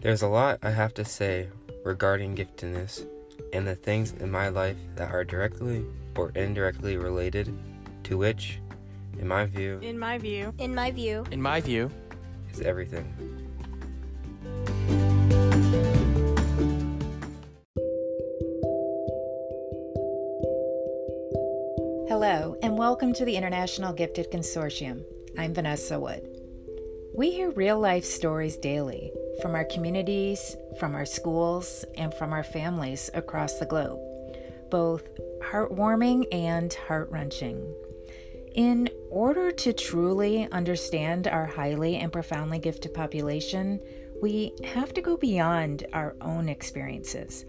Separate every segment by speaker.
Speaker 1: There's a lot I have to say regarding giftedness and the things in my life that are directly or indirectly related to which, in my view,
Speaker 2: In my view,
Speaker 3: In my view,
Speaker 4: In my view,
Speaker 1: is everything.
Speaker 5: Hello, and welcome to the International Gifted Consortium. I'm Vanessa Wood. We hear real life stories daily from our communities, from our schools, and from our families across the globe, both heartwarming and heart wrenching. In order to truly understand our highly and profoundly gifted population, we have to go beyond our own experiences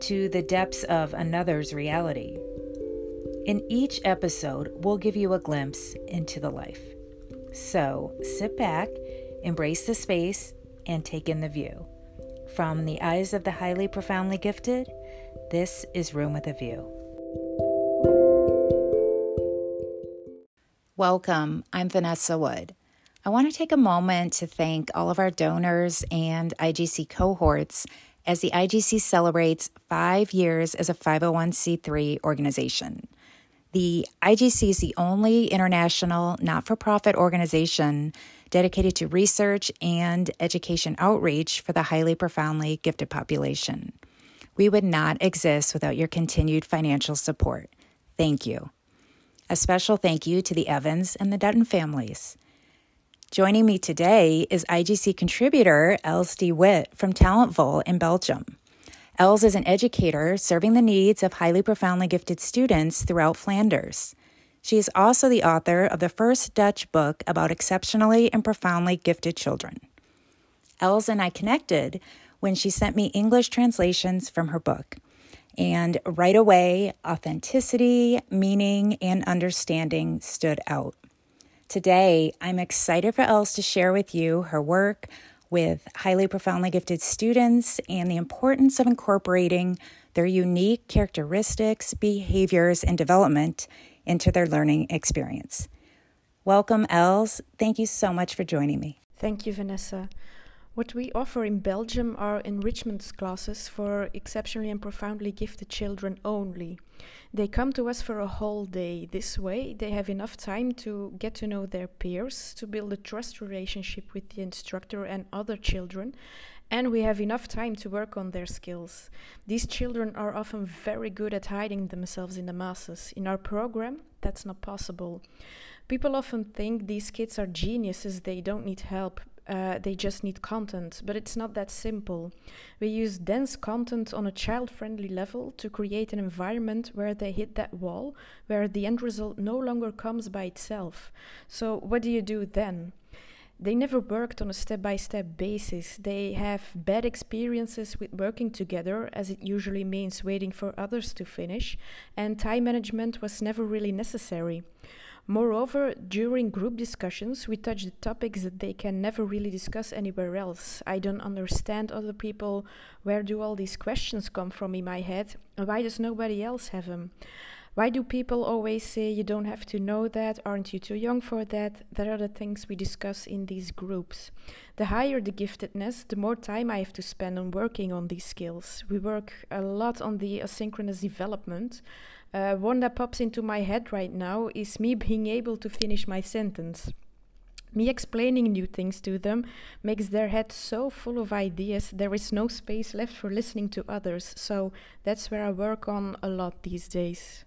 Speaker 5: to the depths of another's reality. In each episode, we'll give you a glimpse into the life. So sit back, embrace the space, and take in the view. From the eyes of the highly profoundly gifted, this is Room with a View. Welcome, I'm Vanessa Wood. I want to take a moment to thank all of our donors and IGC cohorts as the IGC celebrates five years as a 501c3 organization. The IGC is the only international not for profit organization dedicated to research and education outreach for the highly profoundly gifted population. We would not exist without your continued financial support. Thank you. A special thank you to the Evans and the Dutton families. Joining me today is IGC contributor Els de Wit from Talentvol in Belgium. Els is an educator serving the needs of highly profoundly gifted students throughout Flanders. She is also the author of the first Dutch book about exceptionally and profoundly gifted children. Els and I connected when she sent me English translations from her book. And right away, authenticity, meaning, and understanding stood out. Today, I'm excited for Els to share with you her work with highly profoundly gifted students and the importance of incorporating their unique characteristics, behaviors, and development into their learning experience. Welcome, Els. Thank you so much for joining me.
Speaker 2: thank you, Vanessa. What we offer in Belgium are enrichment classes for exceptionally and profoundly gifted children only. They come to us for a whole day. This way, they have enough time to get to know their peers, to build a trust relationship with the instructor and other children, and we have enough time to work on their skills. These children are often very good at hiding themselves in the masses. In our program, that's not possible. People often think these kids are geniuses, they don't need help, uh, they just need content, but it's not that simple. We use dense content on a child friendly level to create an environment where they hit that wall, where the end result no longer comes by itself. So, what do you do then? They never worked on a step by step basis. They have bad experiences with working together, as it usually means waiting for others to finish, and time management was never really necessary. Moreover, during group discussions, we touch the topics that they can never really discuss anywhere else. I don't understand other people. Where do all these questions come from in my head? Why does nobody else have them? Why do people always say you don't have to know that? Aren't you too young for that? That are the things we discuss in these groups. The higher the giftedness, the more time I have to spend on working on these skills. We work a lot on the asynchronous development. Uh, one that pops into my head right now is me being able to finish my sentence. Me explaining new things to them makes their head so full of ideas, there is no space left for listening to others. So that's where I work on a lot these days.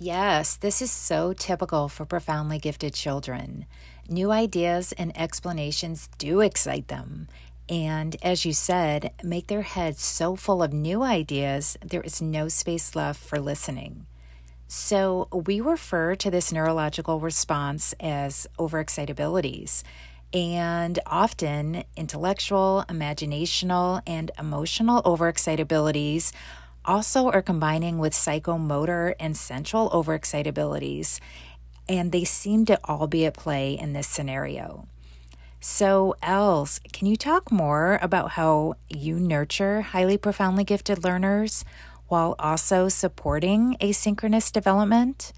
Speaker 5: Yes, this is so typical for profoundly gifted children. New ideas and explanations do excite them. And as you said, make their heads so full of new ideas, there is no space left for listening. So, we refer to this neurological response as overexcitabilities. And often, intellectual, imaginational, and emotional overexcitabilities also are combining with psychomotor and central overexcitabilities, and they seem to all be at play in this scenario. So, Els, can you talk more about how you nurture highly profoundly gifted learners while also supporting asynchronous development?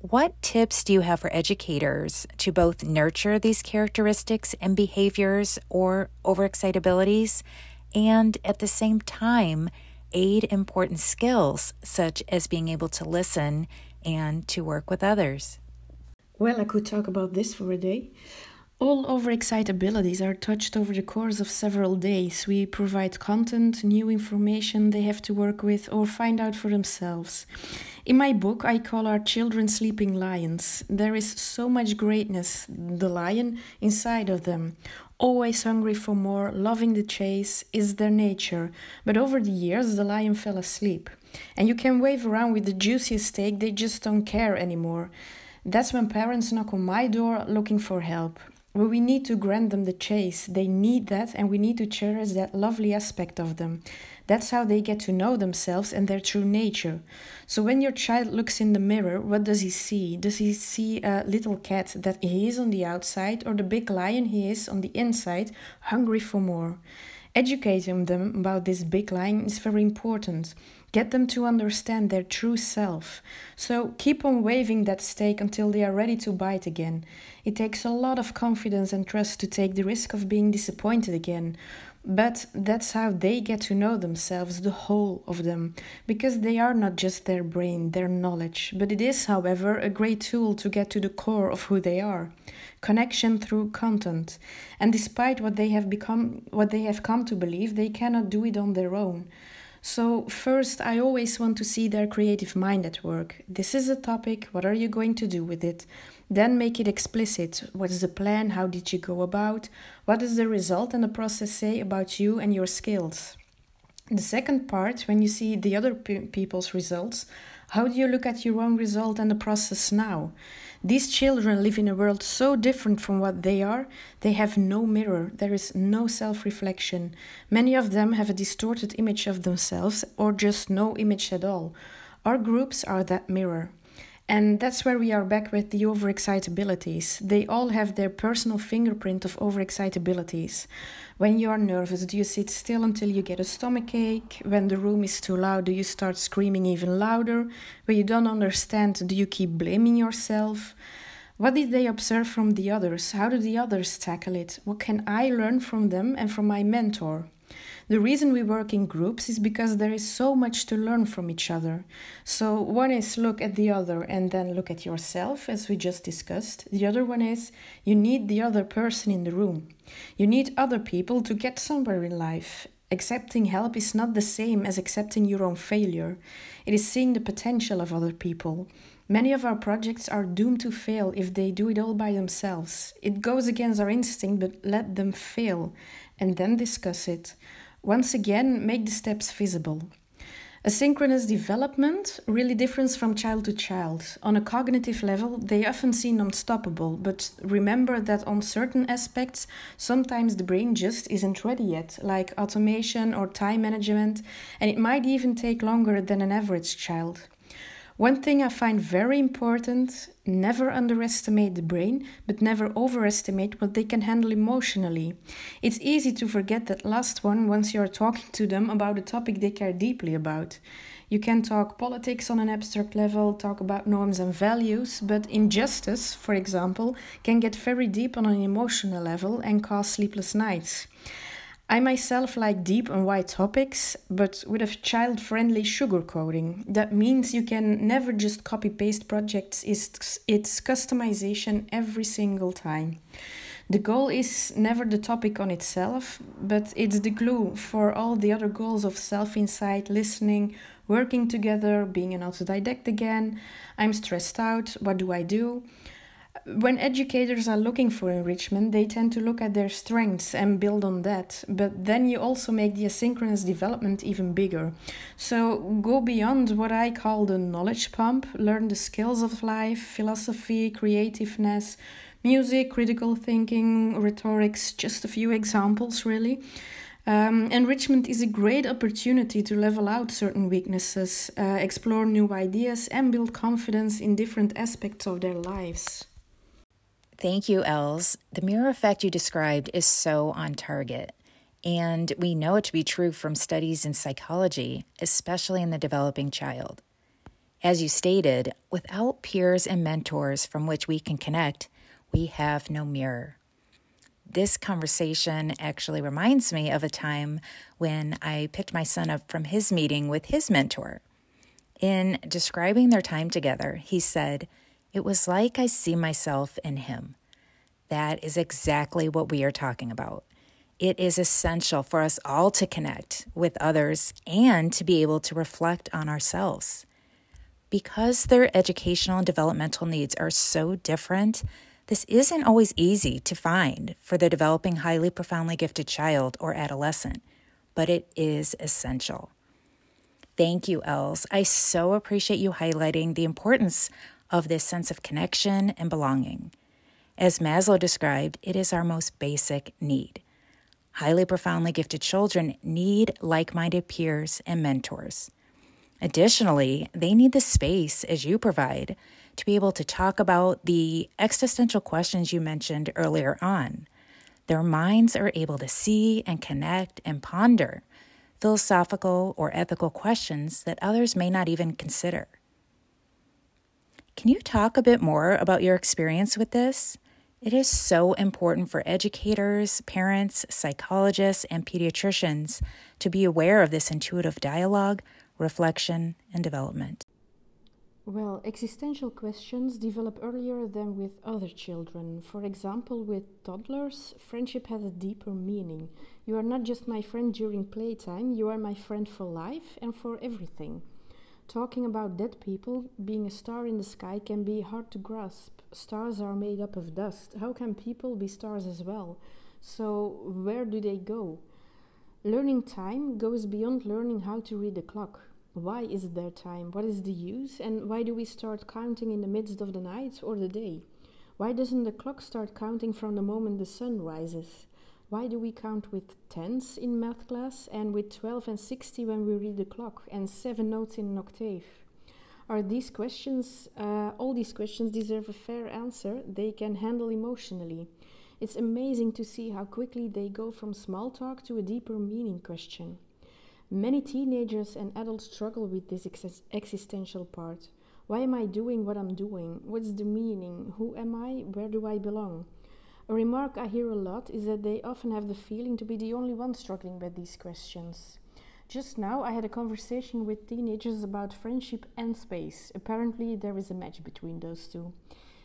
Speaker 5: what tips do you have for educators to both nurture these characteristics and behaviors or overexcitabilities and at the same time aid important skills such as being able to listen and to work with others?
Speaker 2: Well, I could talk about this for a day. All overexcitabilities are touched over the course of several days. We provide content, new information they have to work with or find out for themselves. In my book, I call our children sleeping lions. There is so much greatness, the lion, inside of them. Always hungry for more, loving the chase is their nature. But over the years, the lion fell asleep. And you can wave around with the juiciest steak, they just don't care anymore. That's when parents knock on my door looking for help. We need to grant them the chase. They need that, and we need to cherish that lovely aspect of them. That's how they get to know themselves and their true nature. So, when your child looks in the mirror, what does he see? Does he see a little cat that he is on the outside, or the big lion he is on the inside, hungry for more? Educating them about this big lion is very important. Get them to understand their true self. So keep on waving that steak until they are ready to bite again. It takes a lot of confidence and trust to take the risk of being disappointed again. But that's how they get to know themselves, the whole of them, because they are not just their brain, their knowledge, but it is, however, a great tool to get to the core of who they are. Connection through content. And despite what they have become what they have come to believe, they cannot do it on their own. So, first, I always want to see their creative mind at work. This is a topic, what are you going to do with it? Then make it explicit. What is the plan? How did you go about? What does the result and the process say about you and your skills? The second part, when you see the other pe- people's results, how do you look at your own result and the process now? These children live in a world so different from what they are, they have no mirror, there is no self reflection. Many of them have a distorted image of themselves or just no image at all. Our groups are that mirror. And that's where we are back with the overexcitabilities. They all have their personal fingerprint of overexcitabilities. When you are nervous, do you sit still until you get a stomach ache? When the room is too loud, do you start screaming even louder? When you don't understand, do you keep blaming yourself? What did they observe from the others? How do the others tackle it? What can I learn from them and from my mentor? The reason we work in groups is because there is so much to learn from each other. So, one is look at the other and then look at yourself, as we just discussed. The other one is you need the other person in the room. You need other people to get somewhere in life. Accepting help is not the same as accepting your own failure, it is seeing the potential of other people. Many of our projects are doomed to fail if they do it all by themselves. It goes against our instinct, but let them fail and then discuss it. Once again, make the steps visible. Asynchronous development really differs from child to child. On a cognitive level, they often seem unstoppable, but remember that on certain aspects, sometimes the brain just isn't ready yet, like automation or time management, and it might even take longer than an average child. One thing I find very important never underestimate the brain, but never overestimate what they can handle emotionally. It's easy to forget that last one once you are talking to them about a topic they care deeply about. You can talk politics on an abstract level, talk about norms and values, but injustice, for example, can get very deep on an emotional level and cause sleepless nights. I myself like deep and wide topics, but with a child friendly sugarcoating. That means you can never just copy paste projects, it's, it's customization every single time. The goal is never the topic on itself, but it's the glue for all the other goals of self insight, listening, working together, being an autodidact again. I'm stressed out, what do I do? When educators are looking for enrichment, they tend to look at their strengths and build on that. But then you also make the asynchronous development even bigger. So go beyond what I call the knowledge pump, learn the skills of life, philosophy, creativeness, music, critical thinking, rhetorics, just a few examples really. Um, enrichment is a great opportunity to level out certain weaknesses, uh, explore new ideas, and build confidence in different aspects of their lives.
Speaker 5: Thank you, Els. The mirror effect you described is so on target. And we know it to be true from studies in psychology, especially in the developing child. As you stated, without peers and mentors from which we can connect, we have no mirror. This conversation actually reminds me of a time when I picked my son up from his meeting with his mentor. In describing their time together, he said, It was like I see myself in him. That is exactly what we are talking about. It is essential for us all to connect with others and to be able to reflect on ourselves. Because their educational and developmental needs are so different, this isn't always easy to find for the developing highly profoundly gifted child or adolescent, but it is essential. Thank you, Els. I so appreciate you highlighting the importance of this sense of connection and belonging. As Maslow described, it is our most basic need. Highly profoundly gifted children need like minded peers and mentors. Additionally, they need the space, as you provide, to be able to talk about the existential questions you mentioned earlier on. Their minds are able to see and connect and ponder philosophical or ethical questions that others may not even consider. Can you talk a bit more about your experience with this? It is so important for educators, parents, psychologists, and pediatricians to be aware of this intuitive dialogue reflection, and development.
Speaker 2: Well, existential questions develop earlier than with other children. For example, with toddlers, friendship has a deeper meaning. You are not just my friend during playtime, you are my friend for life and for everything. Talking about dead people, being a star in the sky can be hard to grasp. Stars are made up of dust. How can people be stars as well? So, where do they go? Learning time goes beyond learning how to read the clock. Why is there time? What is the use? And why do we start counting in the midst of the night or the day? Why doesn't the clock start counting from the moment the sun rises? Why do we count with tens in math class and with 12 and 60 when we read the clock and seven notes in an octave? Are these questions, uh, all these questions deserve a fair answer they can handle emotionally? It's amazing to see how quickly they go from small talk to a deeper meaning question. Many teenagers and adults struggle with this ex- existential part. Why am I doing what I'm doing? What's the meaning? Who am I? Where do I belong? A remark I hear a lot is that they often have the feeling to be the only one struggling with these questions. Just now, I had a conversation with teenagers about friendship and space. Apparently, there is a match between those two.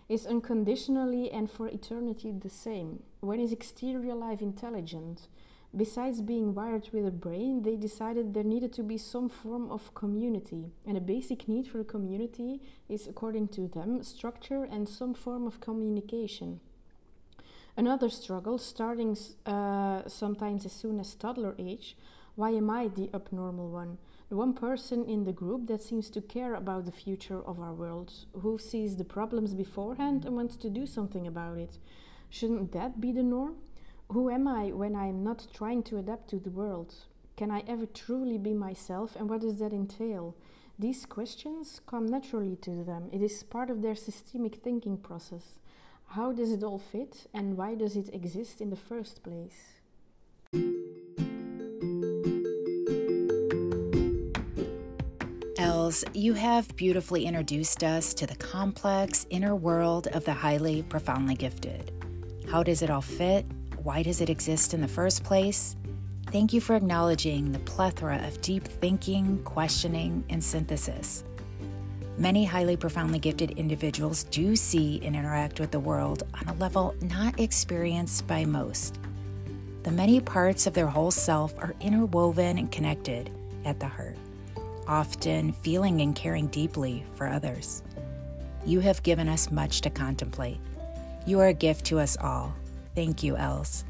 Speaker 2: Is unconditionally and for eternity the same? When is exterior life intelligent? Besides being wired with a brain, they decided there needed to be some form of community. And a basic need for a community is, according to them, structure and some form of communication. Another struggle, starting uh, sometimes as soon as toddler age, why am I the abnormal one? The one person in the group that seems to care about the future of our world, who sees the problems beforehand and wants to do something about it. Shouldn't that be the norm? Who am I when I am not trying to adapt to the world? Can I ever truly be myself, and what does that entail? These questions come naturally to them. It is part of their systemic thinking process. How does it all fit, and why does it exist in the first place?
Speaker 5: Els, you have beautifully introduced us to the complex inner world of the highly profoundly gifted. How does it all fit? Why does it exist in the first place? Thank you for acknowledging the plethora of deep thinking, questioning, and synthesis. Many highly profoundly gifted individuals do see and interact with the world on a level not experienced by most. The many parts of their whole self are interwoven and connected at the heart, often feeling and caring deeply for others. You have given us much to contemplate. You are a gift to us all Thank you, Els.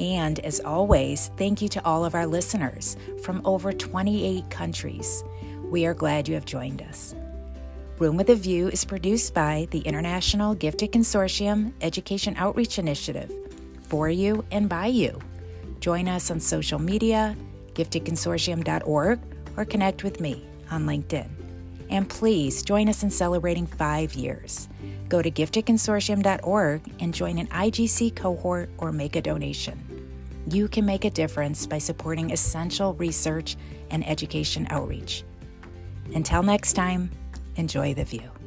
Speaker 5: And as always, thank you to all of our listeners from over 28 countries. We are glad you have joined us. Room with a View is produced by the International Gifted Consortium Education Outreach Initiative for you and by you. Join us on social media, giftedconsortium.org, or connect with me on LinkedIn. And please join us in celebrating five years. Go to giftedconsortium.org and join an IGC cohort or make a donation. You can make a difference by supporting essential research and education outreach. Until next time, Enjoy the view.